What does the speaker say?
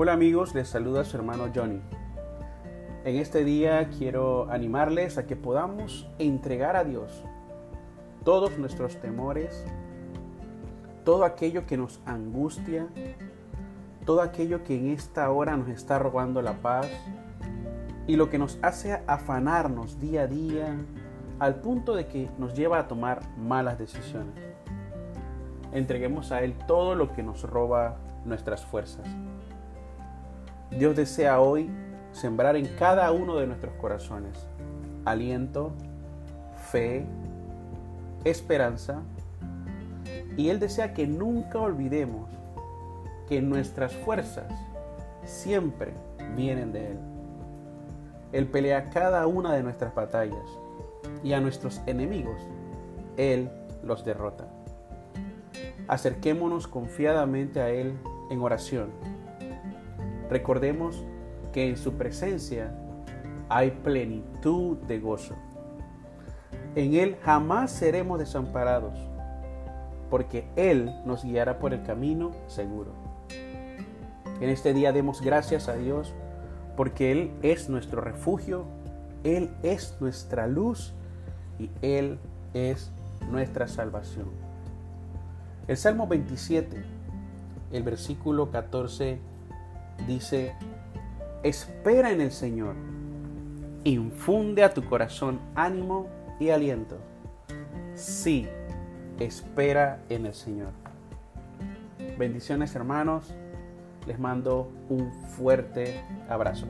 Hola amigos, les saluda su hermano Johnny. En este día quiero animarles a que podamos entregar a Dios todos nuestros temores, todo aquello que nos angustia, todo aquello que en esta hora nos está robando la paz y lo que nos hace afanarnos día a día al punto de que nos lleva a tomar malas decisiones. Entreguemos a Él todo lo que nos roba nuestras fuerzas. Dios desea hoy sembrar en cada uno de nuestros corazones aliento, fe, esperanza, y Él desea que nunca olvidemos que nuestras fuerzas siempre vienen de Él. Él pelea cada una de nuestras batallas y a nuestros enemigos Él los derrota. Acerquémonos confiadamente a Él en oración. Recordemos que en su presencia hay plenitud de gozo. En Él jamás seremos desamparados, porque Él nos guiará por el camino seguro. En este día demos gracias a Dios, porque Él es nuestro refugio, Él es nuestra luz y Él es nuestra salvación. El Salmo 27, el versículo 14 dice, espera en el Señor, infunde a tu corazón ánimo y aliento. Sí, espera en el Señor. Bendiciones hermanos, les mando un fuerte abrazo.